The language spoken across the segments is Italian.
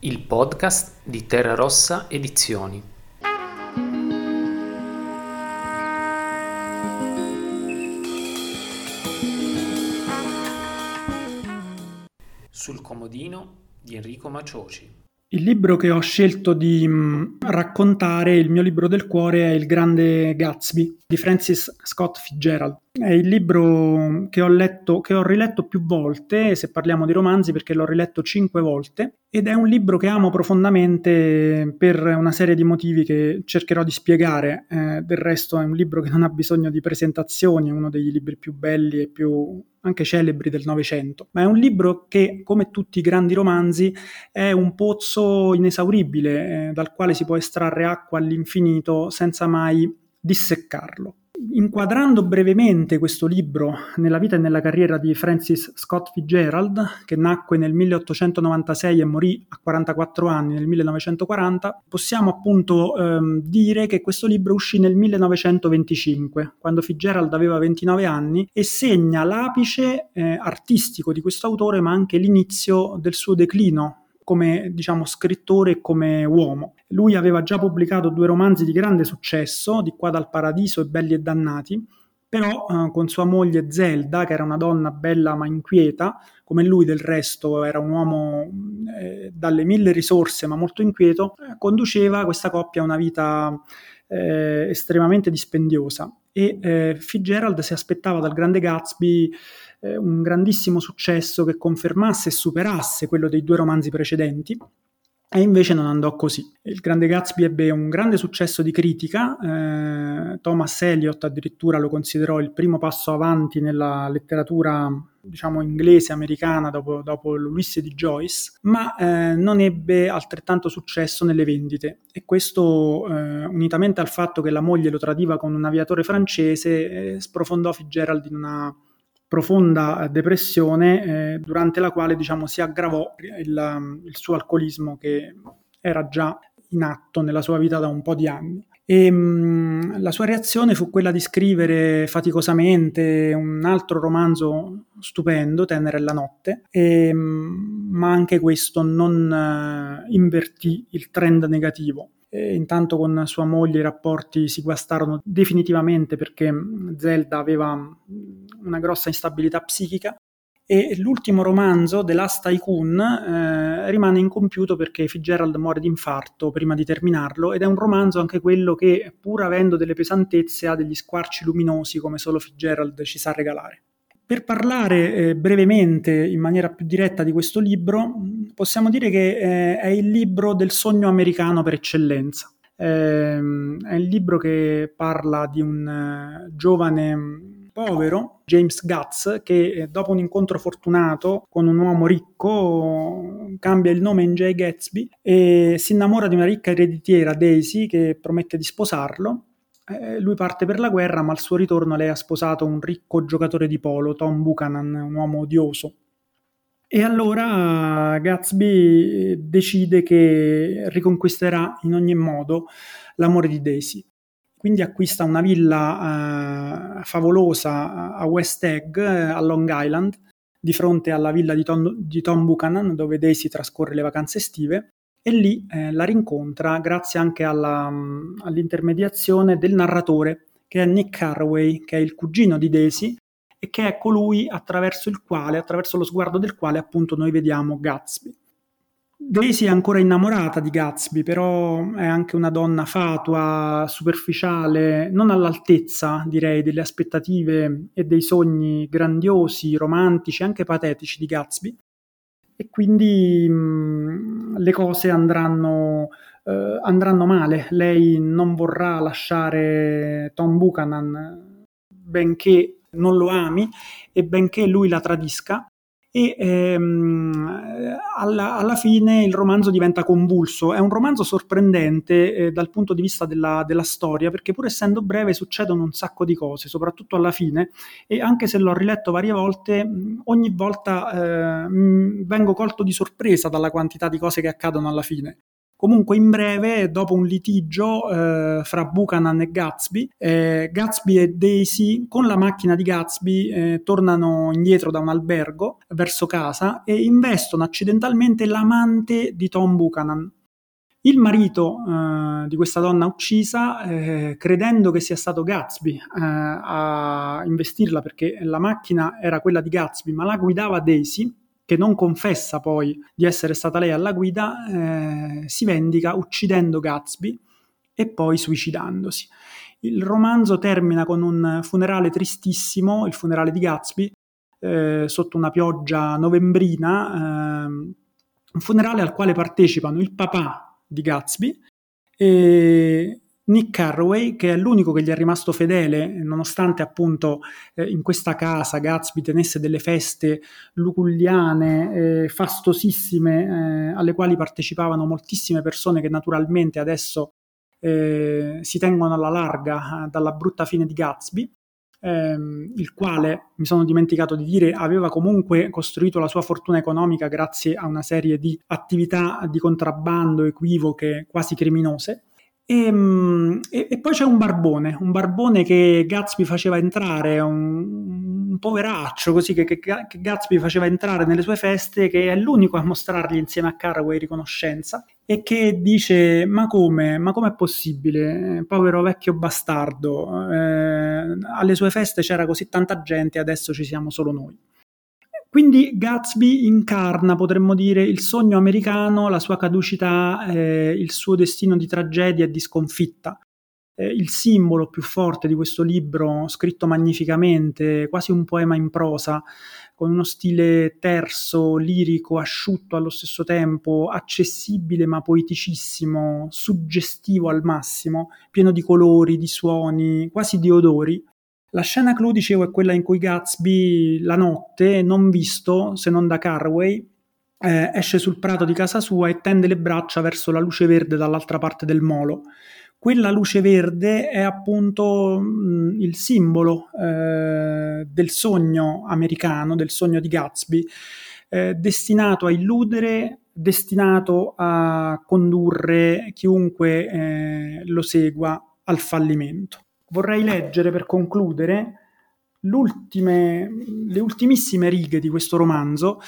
il podcast di Terra Rossa Edizioni. Sul comodino di Enrico Macioci. Il libro che ho scelto di mm, raccontare, il mio libro del cuore, è Il Grande Gatsby di Francis Scott Fitzgerald. È il libro che ho letto, che ho riletto più volte, se parliamo di romanzi, perché l'ho riletto cinque volte, ed è un libro che amo profondamente per una serie di motivi che cercherò di spiegare. Eh, del resto è un libro che non ha bisogno di presentazioni, è uno dei libri più belli e più anche celebri del Novecento, ma è un libro che, come tutti i grandi romanzi, è un pozzo inesauribile eh, dal quale si può estrarre acqua all'infinito senza mai disseccarlo. Inquadrando brevemente questo libro nella vita e nella carriera di Francis Scott Fitzgerald, che nacque nel 1896 e morì a 44 anni nel 1940, possiamo appunto ehm, dire che questo libro uscì nel 1925, quando Fitzgerald aveva 29 anni, e segna l'apice eh, artistico di questo autore, ma anche l'inizio del suo declino come diciamo, scrittore e come uomo. Lui aveva già pubblicato due romanzi di grande successo, Di qua dal paradiso e Belli e dannati, però eh, con sua moglie Zelda, che era una donna bella ma inquieta, come lui del resto era un uomo eh, dalle mille risorse ma molto inquieto, eh, conduceva questa coppia una vita eh, estremamente dispendiosa e eh, Fitzgerald si aspettava dal grande Gatsby eh, un grandissimo successo che confermasse e superasse quello dei due romanzi precedenti. E invece non andò così. Il Grande Gatsby ebbe un grande successo di critica, eh, Thomas Eliot addirittura lo considerò il primo passo avanti nella letteratura diciamo inglese, americana dopo, dopo l'Ulisse di Joyce, ma eh, non ebbe altrettanto successo nelle vendite e questo eh, unitamente al fatto che la moglie lo tradiva con un aviatore francese eh, sprofondò Fitzgerald in una profonda depressione eh, durante la quale diciamo, si aggravò il, il, suo alcolismo che era già in atto nella sua vita da un po' di anni. E, mh, la sua reazione fu quella di scrivere faticosamente un altro romanzo stupendo, Tenere la notte, e, mh, ma anche questo non uh, invertì il trend negativo. Intanto con sua moglie i rapporti si guastarono definitivamente perché Zelda aveva una grossa instabilità psichica e l'ultimo romanzo, The Last Tycoon, eh, rimane incompiuto perché Fitzgerald muore di infarto prima di terminarlo ed è un romanzo anche quello che, pur avendo delle pesantezze, ha degli squarci luminosi come solo Fitzgerald ci sa regalare. Per parlare eh, brevemente, in maniera più diretta di questo libro, possiamo dire che eh, è il libro del sogno americano per eccellenza. Eh, è il libro che parla di un uh, giovane povero, James Guts, che eh, dopo un incontro fortunato con un uomo ricco cambia il nome in Jay Gatsby e si innamora di una ricca ereditiera, Daisy, che promette di sposarlo eh, lui parte per la guerra, ma al suo ritorno lei ha sposato un ricco giocatore di polo, Tom Buchanan, un uomo odioso. E allora Gatsby decide che riconquisterà in ogni modo l'amore di Daisy. Quindi acquista una villa eh, favolosa a West Egg, a Long Island, di fronte alla villa di Tom, di Tom Buchanan, dove Daisy trascorre le vacanze estive, e lì eh, la rincontra grazie anche alla, mm, all'intermediazione del narratore che è Nick Carraway, che è il cugino di Daisy e che è colui attraverso il quale, attraverso lo sguardo del quale appunto noi vediamo Gatsby. Daisy è ancora innamorata di Gatsby, però è anche una donna fatua, superficiale, non all'altezza, direi, delle aspettative e dei sogni grandiosi, romantici, anche patetici di Gatsby e quindi mh, le cose andranno, eh, andranno male. Lei non vorrà lasciare Tom Buchanan benché non lo ami e benché lui la tradisca e ehm, alla, alla, fine il romanzo diventa convulso. È un romanzo sorprendente eh, dal punto di vista della, della, storia, perché pur essendo breve succedono un sacco di cose, soprattutto alla fine, e anche se l'ho riletto varie volte, ogni volta eh, vengo colto di sorpresa dalla quantità di cose che accadono alla fine. Comunque, in breve, dopo un litigio eh, fra Buchanan e Gatsby, eh, Gatsby e Daisy con la macchina di Gatsby eh, tornano indietro da un albergo verso casa e investono accidentalmente l'amante di Tom Buchanan. Il marito eh, di questa donna uccisa, eh, credendo che sia stato Gatsby eh, a investirla perché la macchina era quella di Gatsby, ma la guidava Daisy, che non confessa poi di essere stata lei alla guida, eh, si vendica uccidendo Gatsby e poi suicidandosi. Il romanzo termina con un funerale tristissimo, il funerale di Gatsby, eh, sotto una pioggia novembrina, eh, un funerale al quale partecipano il papà di Gatsby e Nick Carraway, che è l'unico che gli è rimasto fedele, nonostante appunto eh, in questa casa Gatsby tenesse delle feste luculliane, eh, fastosissime, eh, alle quali partecipavano moltissime persone che naturalmente adesso eh, si tengono alla larga eh, dalla brutta fine di Gatsby. Ehm, il quale, mi sono dimenticato di dire, aveva comunque costruito la sua fortuna economica grazie a una serie di attività di contrabbando equivoche, quasi criminose. E, ehm, e, e, poi c'è un barbone, un barbone che Gatsby faceva entrare, un, un poveraccio così che, che, che, Gatsby faceva entrare nelle sue feste, che è l'unico a mostrargli insieme a Caraway riconoscenza e che dice: Ma come? Ma com'è possibile? Povero vecchio bastardo, eh, alle sue feste c'era così tanta gente, adesso ci siamo solo noi. Quindi Gatsby incarna, potremmo dire, il sogno americano, la sua caducità, eh, il suo destino di tragedia e di sconfitta. Eh, il simbolo più forte di questo libro, scritto magnificamente, quasi un poema in prosa, con uno stile terso, lirico, asciutto allo stesso tempo, accessibile ma poeticissimo, suggestivo al massimo, pieno di colori, di suoni, quasi di odori. La scena clou, dicevo, è quella in cui Gatsby, la notte, non visto se non da Carway, eh, esce sul prato di casa sua e tende le braccia verso la luce verde dall'altra parte del molo. Quella luce verde è appunto mh, mm, il simbolo eh, del sogno americano, del sogno di Gatsby, eh, destinato a illudere, destinato a condurre chiunque eh, lo segua al fallimento vorrei leggere per concludere le ultimissime righe di questo romanzo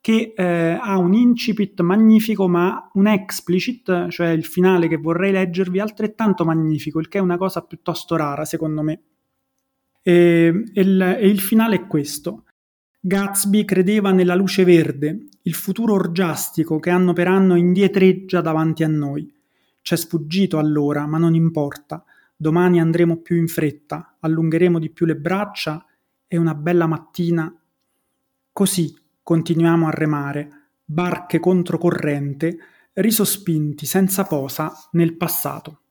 che eh, ha un incipit magnifico ma un explicit, cioè il finale che vorrei leggervi, altrettanto magnifico, il che è una cosa piuttosto rara secondo me. E, e, il, e il finale è questo. Gatsby credeva nella luce verde, il futuro orgiastico che anno per anno indietreggia davanti a noi. C'è sfuggito allora, ma non importa domani andremo più in fretta, allungheremo di più le braccia e una bella mattina. Così continuiamo a remare, barche controcorrente, risospinti senza posa nel passato.